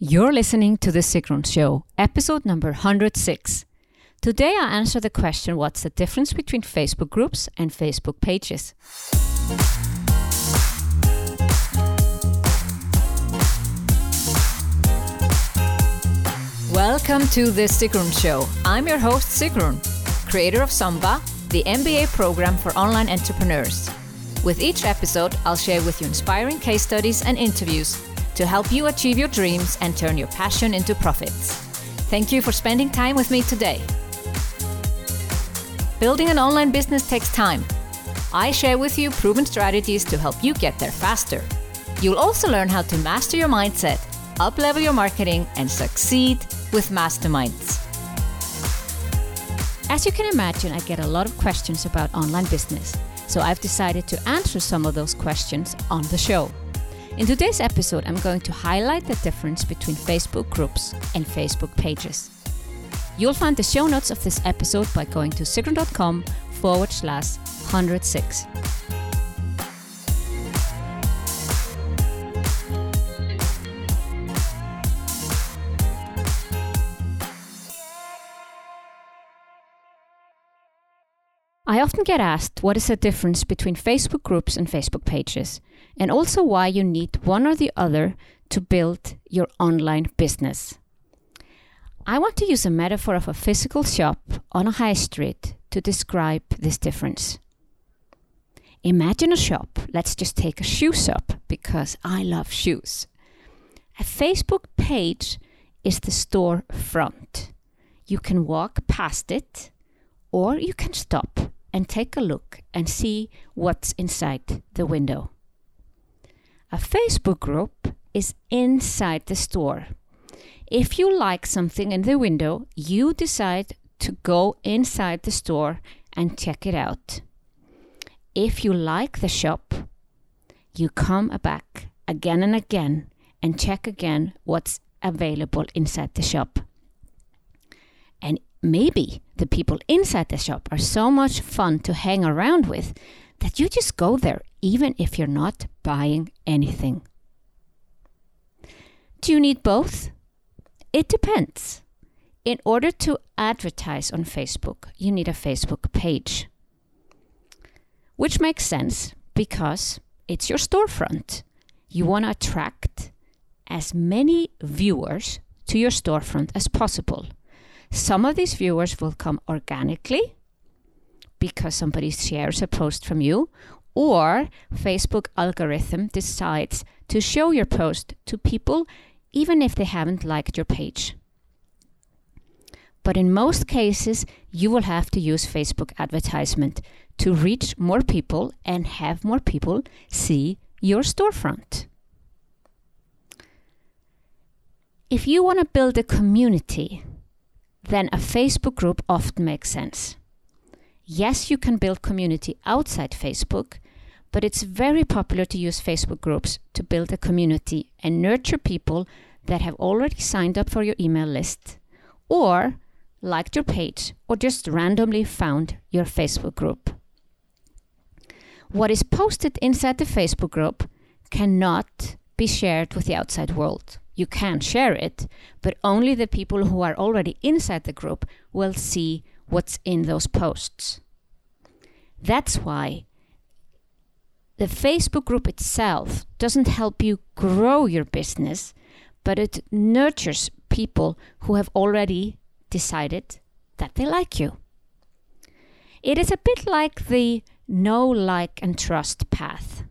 You're listening to The Sigrun Show, episode number 106. Today I answer the question what's the difference between Facebook groups and Facebook pages? Welcome to The Sigrun Show. I'm your host, Sigrun, creator of Samba, the MBA program for online entrepreneurs. With each episode, I'll share with you inspiring case studies and interviews to help you achieve your dreams and turn your passion into profits. Thank you for spending time with me today. Building an online business takes time. I share with you proven strategies to help you get there faster. You'll also learn how to master your mindset, uplevel your marketing, and succeed with masterminds. As you can imagine, I get a lot of questions about online business, so I've decided to answer some of those questions on the show. In today's episode, I'm going to highlight the difference between Facebook groups and Facebook pages. You'll find the show notes of this episode by going to sigrun.com forward slash 106. I often get asked what is the difference between Facebook groups and Facebook pages, and also why you need one or the other to build your online business. I want to use a metaphor of a physical shop on a high street to describe this difference. Imagine a shop, let's just take a shoe shop because I love shoes. A Facebook page is the store front. You can walk past it or you can stop and take a look and see what's inside the window. A Facebook group is inside the store. If you like something in the window, you decide to go inside the store and check it out. If you like the shop, you come back again and again and check again what's available inside the shop. Maybe the people inside the shop are so much fun to hang around with that you just go there even if you're not buying anything. Do you need both? It depends. In order to advertise on Facebook, you need a Facebook page. Which makes sense because it's your storefront. You want to attract as many viewers to your storefront as possible. Some of these viewers will come organically because somebody shares a post from you, or Facebook algorithm decides to show your post to people even if they haven't liked your page. But in most cases, you will have to use Facebook advertisement to reach more people and have more people see your storefront. If you want to build a community, then a Facebook group often makes sense. Yes, you can build community outside Facebook, but it's very popular to use Facebook groups to build a community and nurture people that have already signed up for your email list or liked your page or just randomly found your Facebook group. What is posted inside the Facebook group cannot be shared with the outside world you can share it, but only the people who are already inside the group will see what's in those posts. That's why the Facebook group itself doesn't help you grow your business, but it nurtures people who have already decided that they like you. It is a bit like the know, like, and trust path.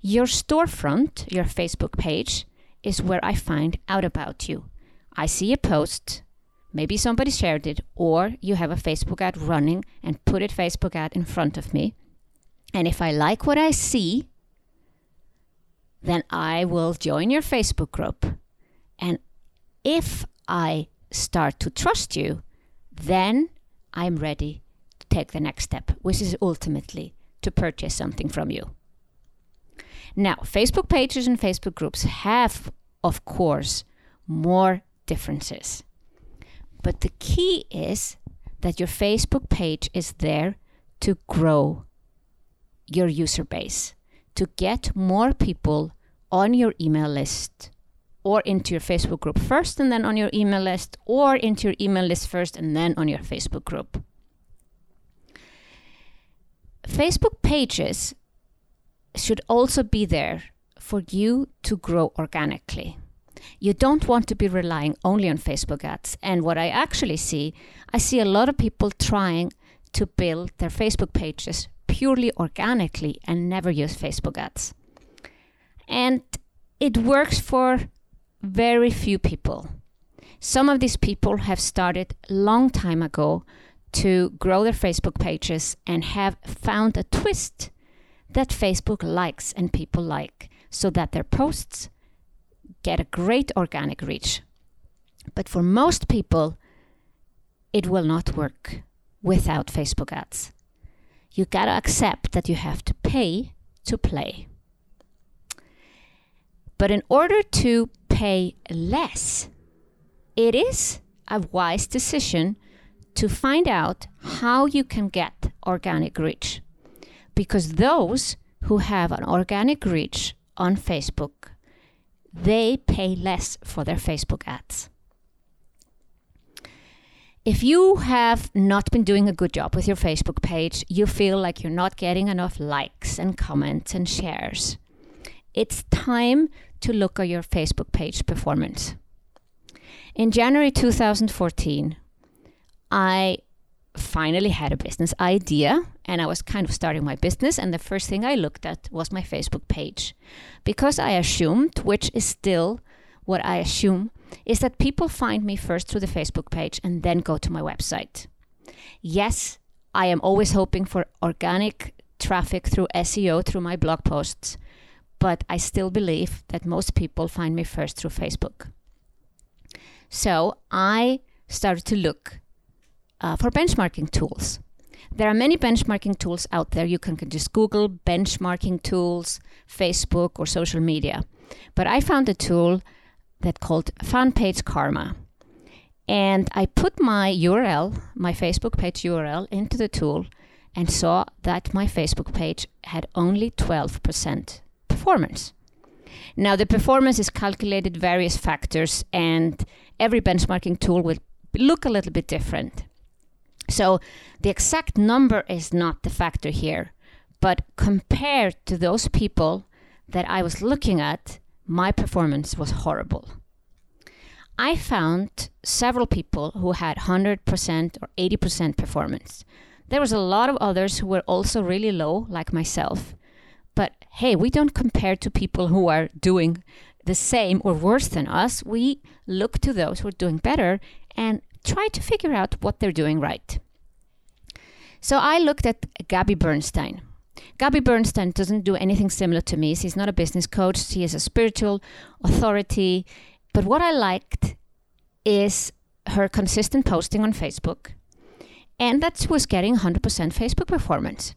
Your storefront, your Facebook page, is where I find out about you. I see a post, maybe somebody shared it, or you have a Facebook ad running and put a Facebook ad in front of me. And if I like what I see, then I will join your Facebook group. And if I start to trust you, then I'm ready to take the next step, which is ultimately to purchase something from you. Now, Facebook pages and Facebook groups have, of course, more differences. But the key is that your Facebook page is there to grow your user base, to get more people on your email list or into your Facebook group first and then on your email list, or into your email list first and then on your Facebook group. Facebook pages should also be there for you to grow organically. You don't want to be relying only on Facebook ads. And what I actually see, I see a lot of people trying to build their Facebook pages purely organically and never use Facebook ads. And it works for very few people. Some of these people have started long time ago to grow their Facebook pages and have found a twist that Facebook likes and people like so that their posts get a great organic reach. But for most people, it will not work without Facebook ads. You gotta accept that you have to pay to play. But in order to pay less, it is a wise decision to find out how you can get organic reach. Because those who have an organic reach on Facebook, they pay less for their Facebook ads. If you have not been doing a good job with your Facebook page, you feel like you're not getting enough likes and comments and shares, it's time to look at your Facebook page performance. In January 2014, I finally had a business idea and I was kind of starting my business. And the first thing I looked at was my Facebook page because I assumed, which is still what I assume, is that people find me first through the Facebook page and then go to my website. Yes, I am always hoping for organic traffic through SEO through my blog posts, but I still believe that most people find me first through Facebook. So I started to look uh, for benchmarking tools. There are many benchmarking tools out there. You can, can just Google benchmarking tools, Facebook, or social media. But I found a tool that called Fanpage Karma. And I put my URL, my Facebook page URL, into the tool and saw that my Facebook page had only 12% performance. Now, the performance is calculated various factors, and every benchmarking tool will look a little bit different. So the exact number is not the factor here, but compared to those people that I was looking at, my performance was horrible. I found several people who had 100% or 80% performance. There was a lot of others who were also really low, like myself. But hey, we don't compare to people who are doing the same or worse than us. We look to those who are doing better and try to figure out what they're doing right. So I looked at Gabby Bernstein. Gabby Bernstein doesn't do anything similar to me. She's not a business coach, she is a spiritual authority. But what I liked is her consistent posting on Facebook and that was getting 100% Facebook performance.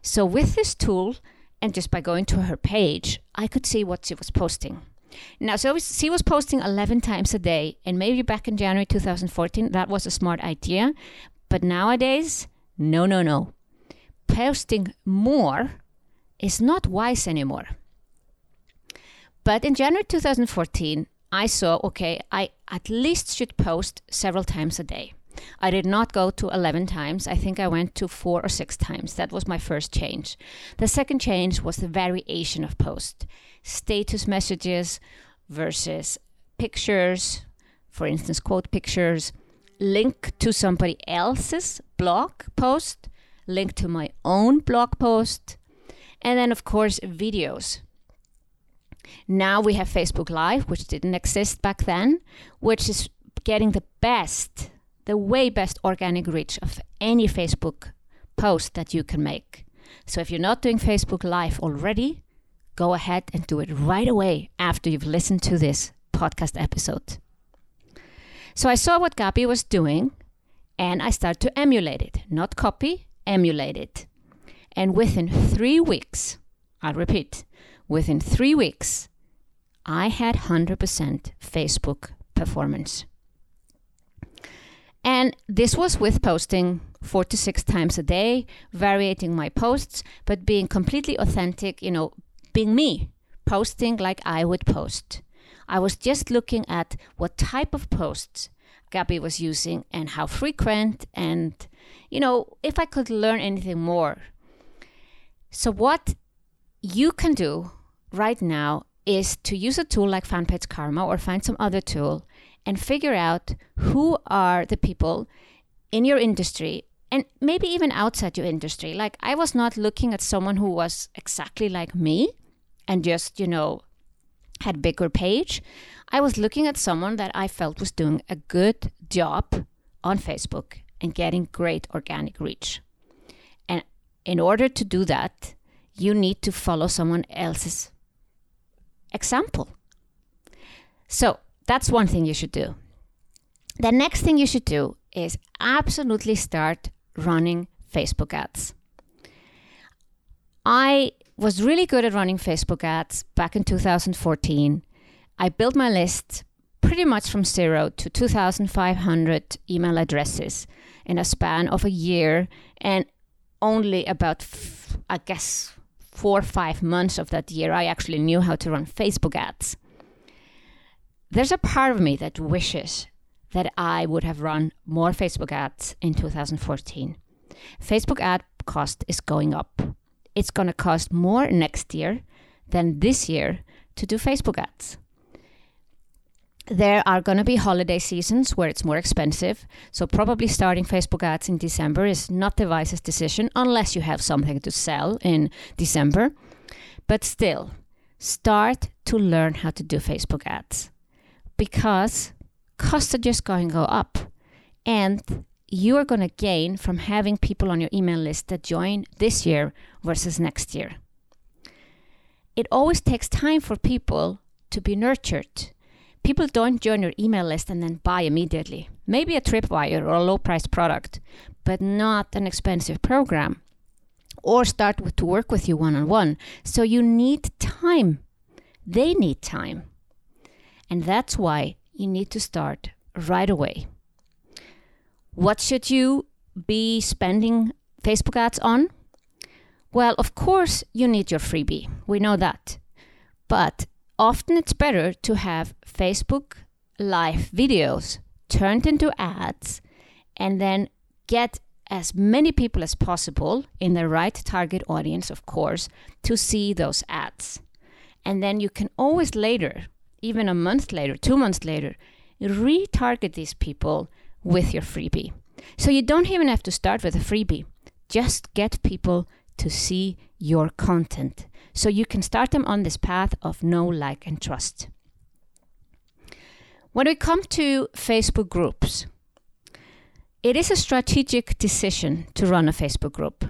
So with this tool, and just by going to her page, I could see what she was posting. Now, so she was posting 11 times a day, and maybe back in January 2014, that was a smart idea. But nowadays, no, no, no. Posting more is not wise anymore. But in January 2014, I saw okay, I at least should post several times a day. I did not go to 11 times. I think I went to four or six times. That was my first change. The second change was the variation of post status messages versus pictures, for instance, quote pictures, link to somebody else's blog post, link to my own blog post, and then, of course, videos. Now we have Facebook Live, which didn't exist back then, which is getting the best, the way best organic reach of any Facebook post that you can make. So if you're not doing Facebook Live already, go ahead and do it right away after you've listened to this podcast episode. So I saw what Gabby was doing and I started to emulate it, not copy, emulate it. And within three weeks, I'll repeat, within three weeks, I had 100% Facebook performance. And this was with posting four to six times a day, varying my posts, but being completely authentic, you know, being me, posting like I would post. I was just looking at what type of posts Gabby was using and how frequent, and you know, if I could learn anything more. So, what you can do right now is to use a tool like FanPage Karma or find some other tool and figure out who are the people in your industry and maybe even outside your industry. Like, I was not looking at someone who was exactly like me and just, you know, had bigger page. I was looking at someone that I felt was doing a good job on Facebook and getting great organic reach. And in order to do that, you need to follow someone else's example. So that's one thing you should do. The next thing you should do is absolutely start running Facebook ads. I was really good at running Facebook ads back in 2014. I built my list pretty much from zero to 2,500 email addresses in a span of a year, and only about, f- I guess, four or five months of that year, I actually knew how to run Facebook ads. There's a part of me that wishes that I would have run more Facebook ads in 2014. Facebook ad cost is going up. It's going to cost more next year than this year to do Facebook ads. There are going to be holiday seasons where it's more expensive, so probably starting Facebook ads in December is not the wisest decision unless you have something to sell in December. But still, start to learn how to do Facebook ads because costs are just going to go up and you are going to gain from having people on your email list that join this year versus next year. It always takes time for people to be nurtured People don't join your email list and then buy immediately. Maybe a tripwire or a low priced product, but not an expensive program. Or start with, to work with you one on one. So you need time. They need time. And that's why you need to start right away. What should you be spending Facebook ads on? Well, of course, you need your freebie. We know that. But often it's better to have Facebook live videos turned into ads and then get as many people as possible in the right target audience, of course, to see those ads. And then you can always later, even a month later, two months later, retarget these people with your freebie. So you don't even have to start with a freebie. Just get people to see your content so you can start them on this path of know, like, and trust. When we come to Facebook groups, it is a strategic decision to run a Facebook group.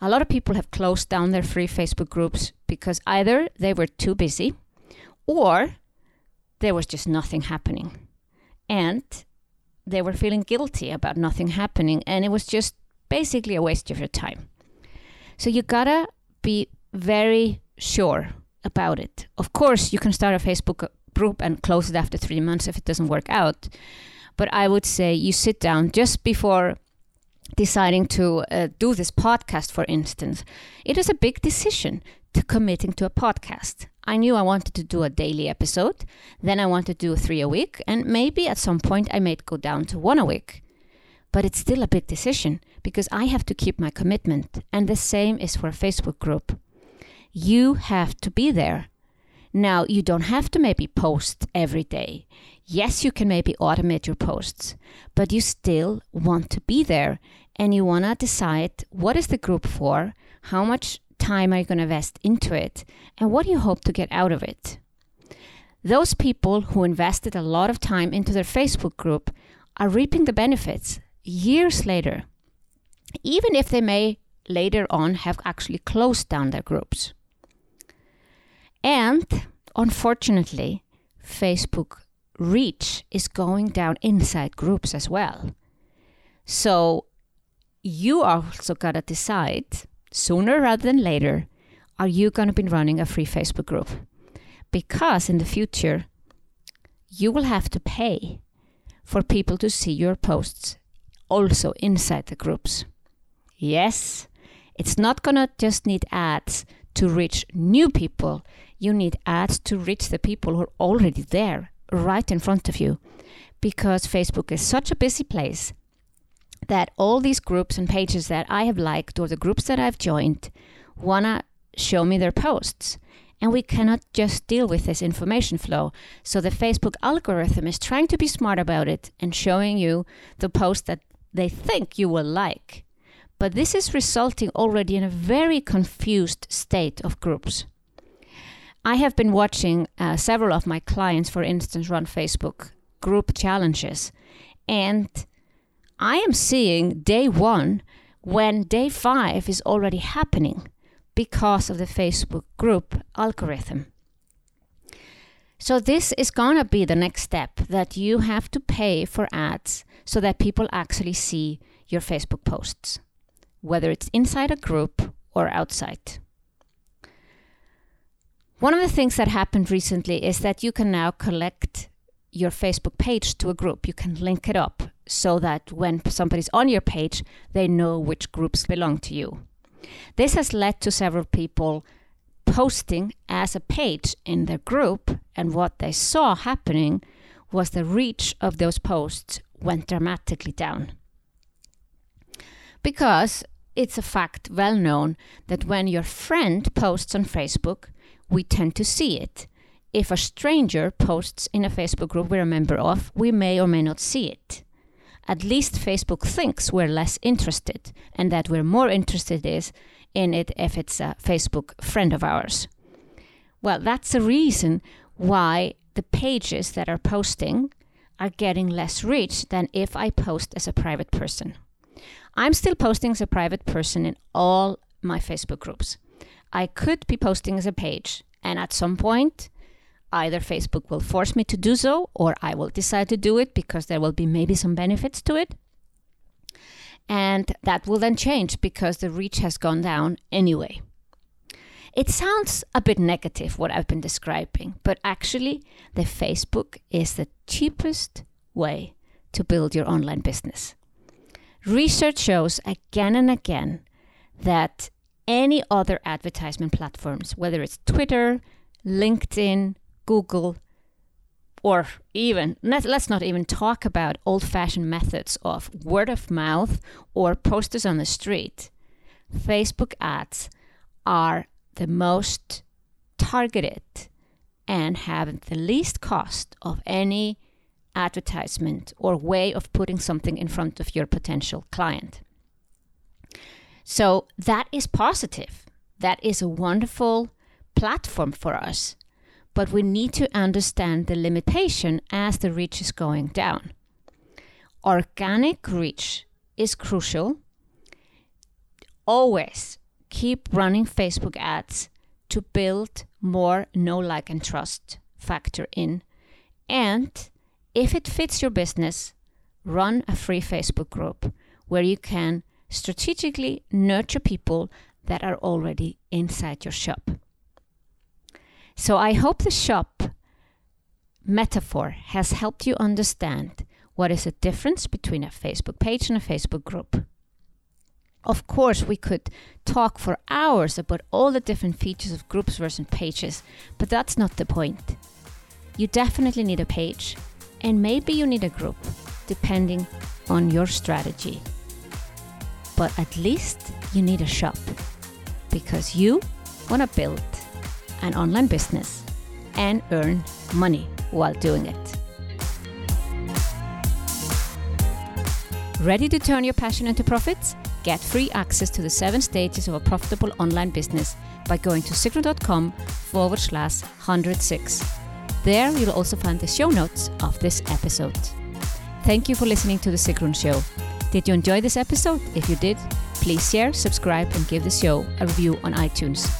A lot of people have closed down their free Facebook groups because either they were too busy or there was just nothing happening. And they were feeling guilty about nothing happening, and it was just basically a waste of your time. So you gotta be very sure about it. Of course, you can start a Facebook group and close it after three months if it doesn't work out. But I would say you sit down just before deciding to uh, do this podcast, for instance. It is a big decision to committing to a podcast. I knew I wanted to do a daily episode, then I wanted to do three a week, and maybe at some point I might go down to one a week. But it's still a big decision because I have to keep my commitment. And the same is for a Facebook group. You have to be there. Now, you don't have to maybe post every day. Yes, you can maybe automate your posts, but you still want to be there and you want to decide what is the group for, how much time are you going to invest into it, and what do you hope to get out of it. Those people who invested a lot of time into their Facebook group are reaping the benefits years later even if they may later on have actually closed down their groups. And unfortunately, Facebook reach is going down inside groups as well. So you also got to decide sooner rather than later are you going to be running a free Facebook group? Because in the future, you will have to pay for people to see your posts also inside the groups. Yes, it's not gonna just need ads to reach new people, you need ads to reach the people who are already there, right in front of you. Because Facebook is such a busy place that all these groups and pages that I have liked or the groups that I've joined wanna show me their posts. And we cannot just deal with this information flow. So the Facebook algorithm is trying to be smart about it and showing you the post that they think you will like. But this is resulting already in a very confused state of groups. I have been watching uh, several of my clients, for instance, run Facebook group challenges. And I am seeing day one when day five is already happening because of the Facebook group algorithm. So, this is to be the next step that you have to pay for ads so that people actually see your Facebook posts, whether it's inside a group or outside. One of the things that happened recently is that you can now collect your Facebook page to a group. You can link it up so that when somebody's on your page, they know which groups belong to you. This has led to several people posting as a page in their group, and what they saw happening was the reach of those posts went dramatically down. Because it's a fact well known that when your friend posts on Facebook, we tend to see it. If a stranger posts in a Facebook group we're a member of, we may or may not see it. At least Facebook thinks we're less interested and that we're more interested is in it if it's a Facebook friend of ours. Well, that's the reason why the pages that are posting are getting less reach than if I post as a private person. I'm still posting as a private person in all my Facebook groups. I could be posting as a page, and at some point, either Facebook will force me to do so, or I will decide to do it because there will be maybe some benefits to it. And that will then change because the reach has gone down anyway. It sounds a bit negative what I've been describing, but actually, the Facebook is the cheapest way to build your online business. Research shows again and again that any other advertisement platforms, whether it's Twitter, LinkedIn, Google, or even let's not even talk about old fashioned methods of word of mouth or posters on the street. Facebook ads are the most targeted and have the least cost of any advertisement or way of putting something in front of your potential client. So that is positive. That is a wonderful platform for us. But we need to understand the limitation as the reach is going down. Organic reach is crucial. Always keep running Facebook ads to build more know, like, and trust factor in. And if it fits your business, run a free Facebook group where you can strategically nurture people that are already inside your shop. So I hope the shop metaphor has helped you understand what is the difference between a Facebook page and a Facebook group. Of course, we could talk for hours about all the different features of groups versus pages, but that's not the point. You definitely need a page, and maybe you need a group, depending on your strategy. But at least you need a shop, because you want to build an online business and earn money while doing it. Ready to turn your passion into profits? Get free access to the seven stages of a profitable online business by going to sigrun.com forward slash 106. There you'll also find the show notes of this episode. Thank you for listening to The Sigrun Show. Did you enjoy this episode? If you did, please share, subscribe, and give the show a review on iTunes.